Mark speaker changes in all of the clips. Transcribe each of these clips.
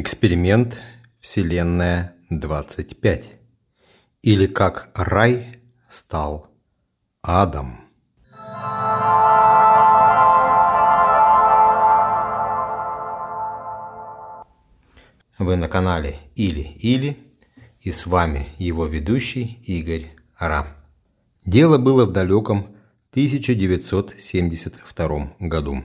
Speaker 1: Эксперимент Вселенная 25. Или как рай стал адом. Вы на канале Или-Или и с вами его ведущий Игорь Рам. Дело было в далеком 1972 году.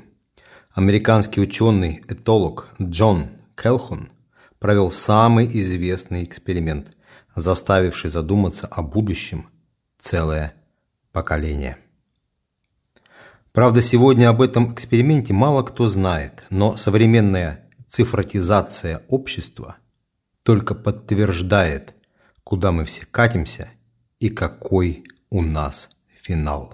Speaker 1: Американский ученый-этолог Джон Келхун провел самый известный эксперимент, заставивший задуматься о будущем целое поколение. Правда, сегодня об этом эксперименте мало кто знает, но современная цифратизация общества только подтверждает, куда мы все катимся и какой у нас финал.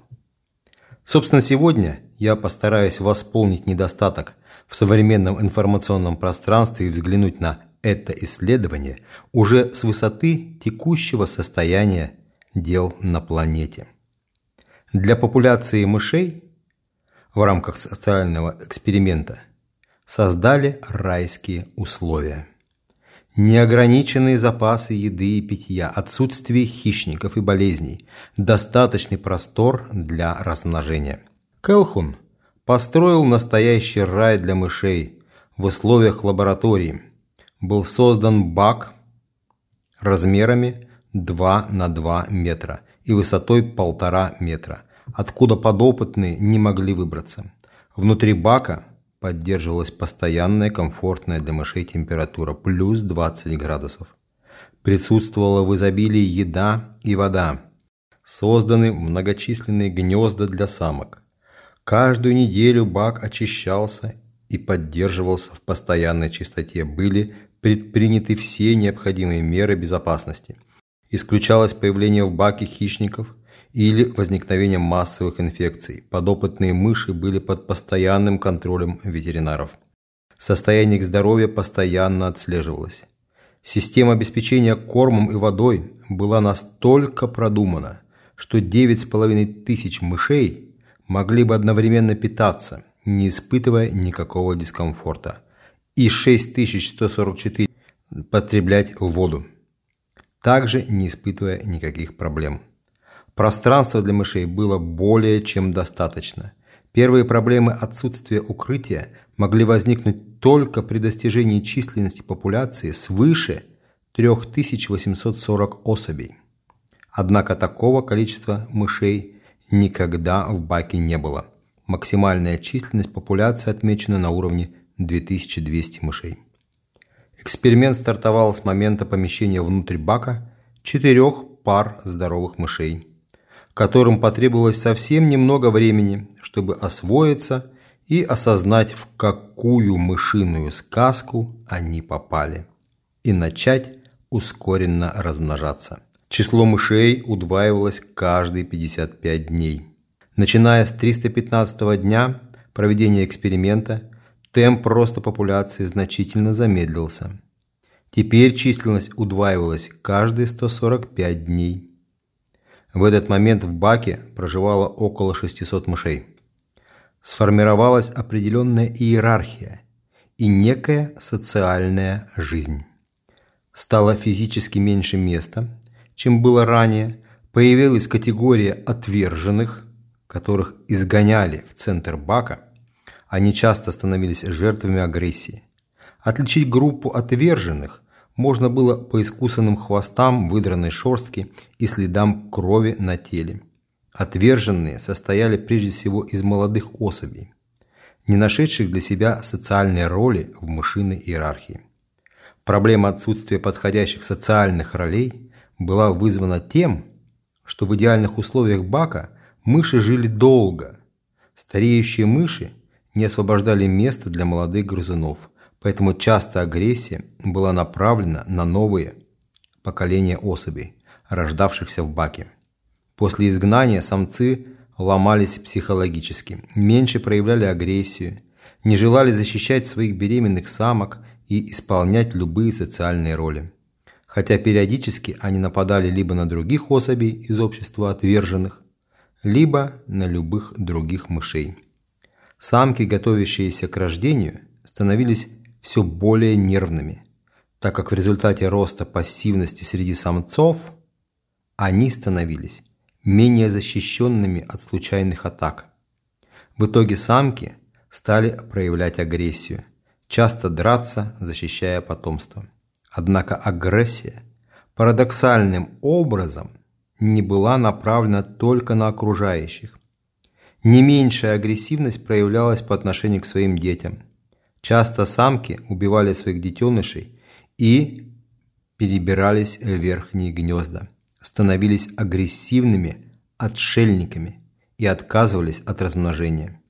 Speaker 1: Собственно, сегодня я постараюсь восполнить недостаток в современном информационном пространстве и взглянуть на это исследование уже с высоты текущего состояния дел на планете. Для популяции мышей в рамках социального эксперимента создали райские условия. Неограниченные запасы еды и питья, отсутствие хищников и болезней, достаточный простор для размножения. Келхун – построил настоящий рай для мышей в условиях лаборатории. Был создан бак размерами 2 на 2 метра и высотой 1,5 метра, откуда подопытные не могли выбраться. Внутри бака поддерживалась постоянная комфортная для мышей температура плюс 20 градусов. Присутствовала в изобилии еда и вода. Созданы многочисленные гнезда для самок. Каждую неделю бак очищался и поддерживался в постоянной чистоте. Были предприняты все необходимые меры безопасности. Исключалось появление в баке хищников или возникновение массовых инфекций. Подопытные мыши были под постоянным контролем ветеринаров. Состояние их здоровья постоянно отслеживалось. Система обеспечения кормом и водой была настолько продумана, что 9,5 тысяч мышей – могли бы одновременно питаться, не испытывая никакого дискомфорта, и 6144 потреблять воду, также не испытывая никаких проблем. Пространства для мышей было более чем достаточно. Первые проблемы отсутствия укрытия могли возникнуть только при достижении численности популяции свыше 3840 особей. Однако такого количества мышей никогда в баке не было. Максимальная численность популяции отмечена на уровне 2200 мышей. Эксперимент стартовал с момента помещения внутрь бака четырех пар здоровых мышей, которым потребовалось совсем немного времени, чтобы освоиться и осознать, в какую мышиную сказку они попали, и начать ускоренно размножаться. Число мышей удваивалось каждые 55 дней. Начиная с 315 дня проведения эксперимента, темп роста популяции значительно замедлился. Теперь численность удваивалась каждые 145 дней. В этот момент в баке проживало около 600 мышей. Сформировалась определенная иерархия и некая социальная жизнь. Стало физически меньше места – чем было ранее, появилась категория отверженных, которых изгоняли в центр бака. Они часто становились жертвами агрессии. Отличить группу отверженных можно было по искусанным хвостам, выдранной шерстки и следам крови на теле. Отверженные состояли прежде всего из молодых особей, не нашедших для себя социальной роли в мышиной иерархии. Проблема отсутствия подходящих социальных ролей – была вызвана тем, что в идеальных условиях бака мыши жили долго. Стареющие мыши не освобождали места для молодых грызунов, поэтому часто агрессия была направлена на новые поколения особей, рождавшихся в баке. После изгнания самцы ломались психологически, меньше проявляли агрессию, не желали защищать своих беременных самок и исполнять любые социальные роли хотя периодически они нападали либо на других особей из общества отверженных, либо на любых других мышей. Самки, готовящиеся к рождению, становились все более нервными, так как в результате роста пассивности среди самцов они становились менее защищенными от случайных атак. В итоге самки стали проявлять агрессию, часто драться, защищая потомство. Однако агрессия парадоксальным образом не была направлена только на окружающих. Не меньшая агрессивность проявлялась по отношению к своим детям. Часто самки убивали своих детенышей и перебирались в верхние гнезда, становились агрессивными отшельниками и отказывались от размножения.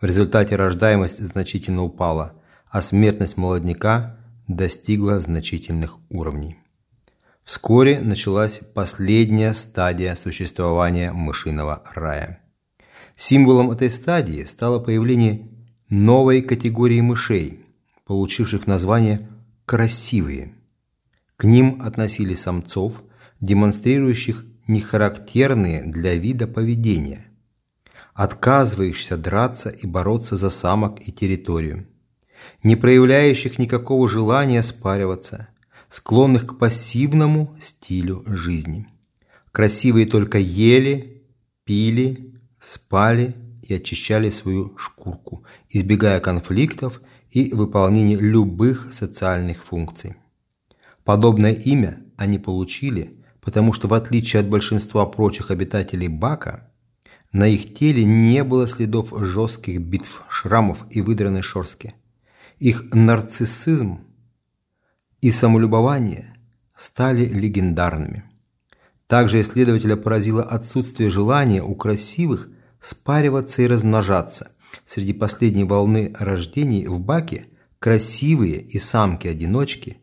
Speaker 1: В результате рождаемость значительно упала, а смертность молодняка достигла значительных уровней. Вскоре началась последняя стадия существования мышиного рая. Символом этой стадии стало появление новой категории мышей, получивших название «красивые». К ним относили самцов, демонстрирующих нехарактерные для вида поведения, отказывающихся драться и бороться за самок и территорию, не проявляющих никакого желания спариваться, склонных к пассивному стилю жизни. Красивые только ели, пили, спали и очищали свою шкурку, избегая конфликтов и выполнения любых социальных функций. Подобное имя они получили – потому что в отличие от большинства прочих обитателей Бака, на их теле не было следов жестких битв, шрамов и выдранной шерстки. Их нарциссизм и самолюбование стали легендарными. Также исследователя поразило отсутствие желания у красивых спариваться и размножаться. Среди последней волны рождений в Баке красивые и самки-одиночки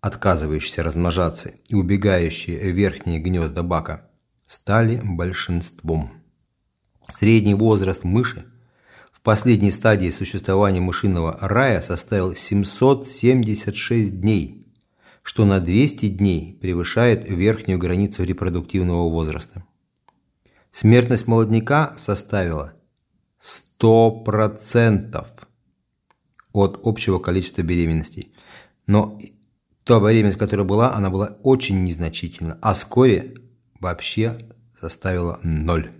Speaker 1: отказывающиеся размножаться и убегающие в верхние гнезда бака, стали большинством. Средний возраст мыши в последней стадии существования мышиного рая составил 776 дней, что на 200 дней превышает верхнюю границу репродуктивного возраста. Смертность молодняка составила 100% от общего количества беременностей, но Та беременность, которая была, она была очень незначительна, а вскоре вообще составила ноль.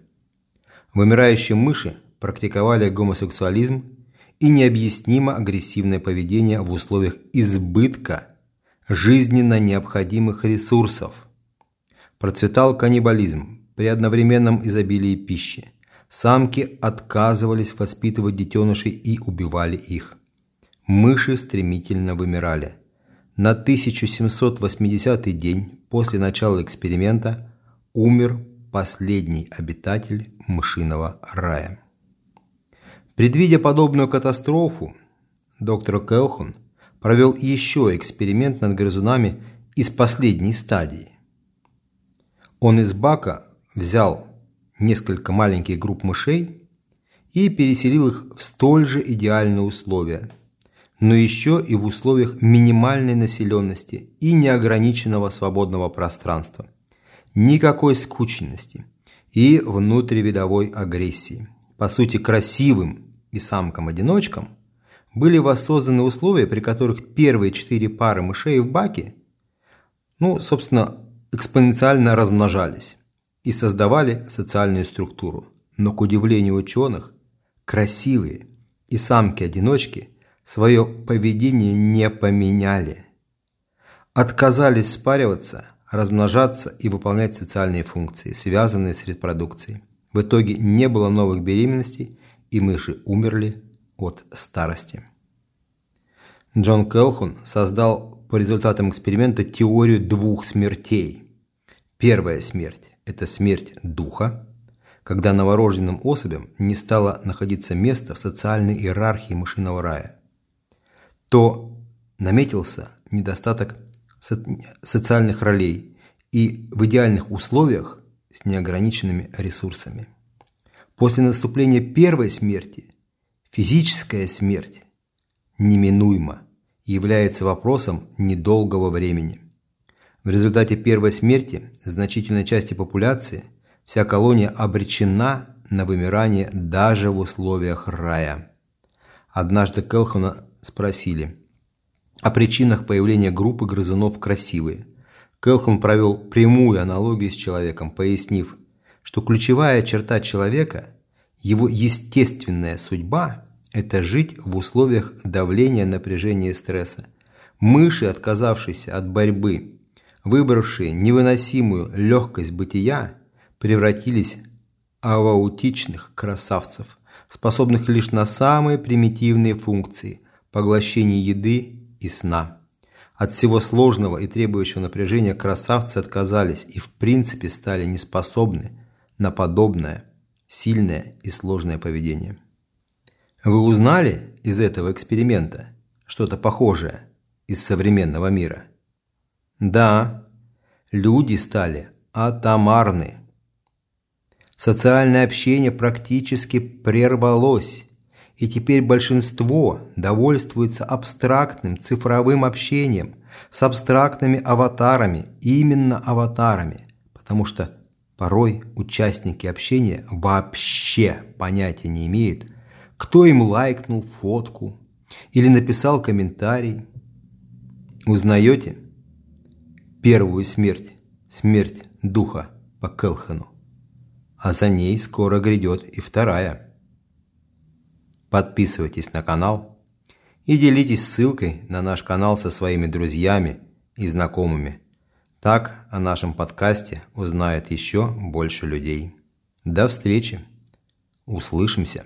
Speaker 1: Вымирающие мыши практиковали гомосексуализм и необъяснимо агрессивное поведение в условиях избытка жизненно необходимых ресурсов. Процветал каннибализм при одновременном изобилии пищи. Самки отказывались воспитывать детенышей и убивали их. Мыши стремительно вымирали. На 1780 день после начала эксперимента умер последний обитатель мышиного рая. Предвидя подобную катастрофу, доктор Келхун провел еще эксперимент над грызунами из последней стадии. Он из бака взял несколько маленьких групп мышей и переселил их в столь же идеальные условия – но еще и в условиях минимальной населенности и неограниченного свободного пространства. Никакой скученности и внутривидовой агрессии. По сути, красивым и самкам-одиночкам были воссозданы условия, при которых первые четыре пары мышей в баке, ну, собственно, экспоненциально размножались и создавали социальную структуру. Но, к удивлению ученых, красивые и самки-одиночки – свое поведение не поменяли. Отказались спариваться, размножаться и выполнять социальные функции, связанные с репродукцией. В итоге не было новых беременностей, и мыши умерли от старости. Джон Келхун создал по результатам эксперимента теорию двух смертей. Первая смерть – это смерть духа, когда новорожденным особям не стало находиться место в социальной иерархии мышиного рая то наметился недостаток социальных ролей и в идеальных условиях с неограниченными ресурсами. После наступления первой смерти физическая смерть неминуема является вопросом недолгого времени. В результате первой смерти значительной части популяции вся колония обречена на вымирание даже в условиях рая. Однажды Келхуна спросили, о причинах появления группы грызунов красивые. Келхон провел прямую аналогию с человеком, пояснив, что ключевая черта человека, его естественная судьба – это жить в условиях давления, напряжения и стресса. Мыши, отказавшиеся от борьбы, выбравшие невыносимую легкость бытия, превратились аваутичных красавцев, способных лишь на самые примитивные функции – поглощение еды и сна. От всего сложного и требующего напряжения красавцы отказались и в принципе стали неспособны на подобное сильное и сложное поведение. Вы узнали из этого эксперимента что-то похожее из современного мира? Да, люди стали атомарны. Социальное общение практически прервалось, и теперь большинство довольствуется абстрактным цифровым общением с абстрактными аватарами, именно аватарами, потому что порой участники общения вообще понятия не имеют, кто им лайкнул фотку или написал комментарий. Узнаете первую смерть, смерть духа по Келхану, а за ней скоро грядет и вторая – Подписывайтесь на канал и делитесь ссылкой на наш канал со своими друзьями и знакомыми. Так о нашем подкасте узнает еще больше людей. До встречи. Услышимся.